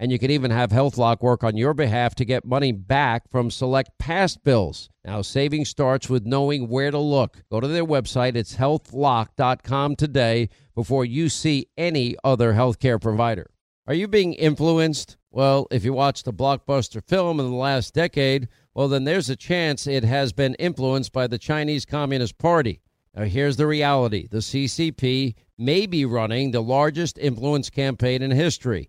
And you can even have HealthLock work on your behalf to get money back from select past bills. Now, saving starts with knowing where to look. Go to their website, it's healthlock.com today before you see any other healthcare provider. Are you being influenced? Well, if you watched a blockbuster film in the last decade, well, then there's a chance it has been influenced by the Chinese Communist Party. Now, here's the reality the CCP may be running the largest influence campaign in history.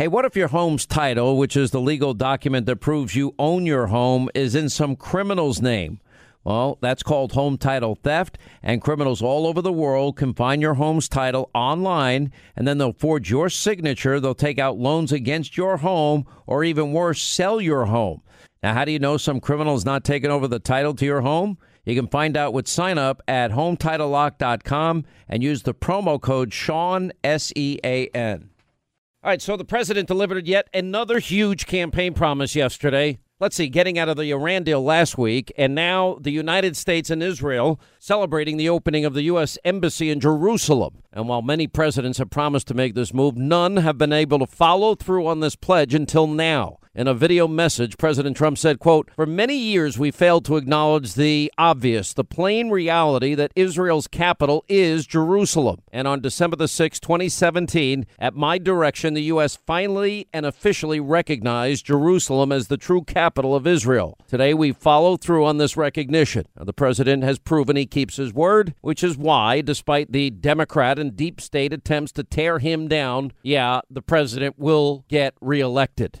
Hey, what if your home's title, which is the legal document that proves you own your home, is in some criminal's name? Well, that's called home title theft, and criminals all over the world can find your home's title online, and then they'll forge your signature. They'll take out loans against your home, or even worse, sell your home. Now, how do you know some criminal's not taking over the title to your home? You can find out with sign up at HometitleLock.com and use the promo code Sean, S E A N. All right, so the president delivered yet another huge campaign promise yesterday. Let's see, getting out of the Iran deal last week, and now the United States and Israel celebrating the opening of the U.S. Embassy in Jerusalem. And while many presidents have promised to make this move, none have been able to follow through on this pledge until now. In a video message, President Trump said, quote, For many years we failed to acknowledge the obvious, the plain reality that Israel's capital is Jerusalem. And on December the 6th, 2017, at my direction, the U.S. finally and officially recognized Jerusalem as the true capital of Israel. Today we follow through on this recognition. Now, the president has proven he keeps his word, which is why, despite the Democrat and deep state attempts to tear him down, yeah, the president will get reelected.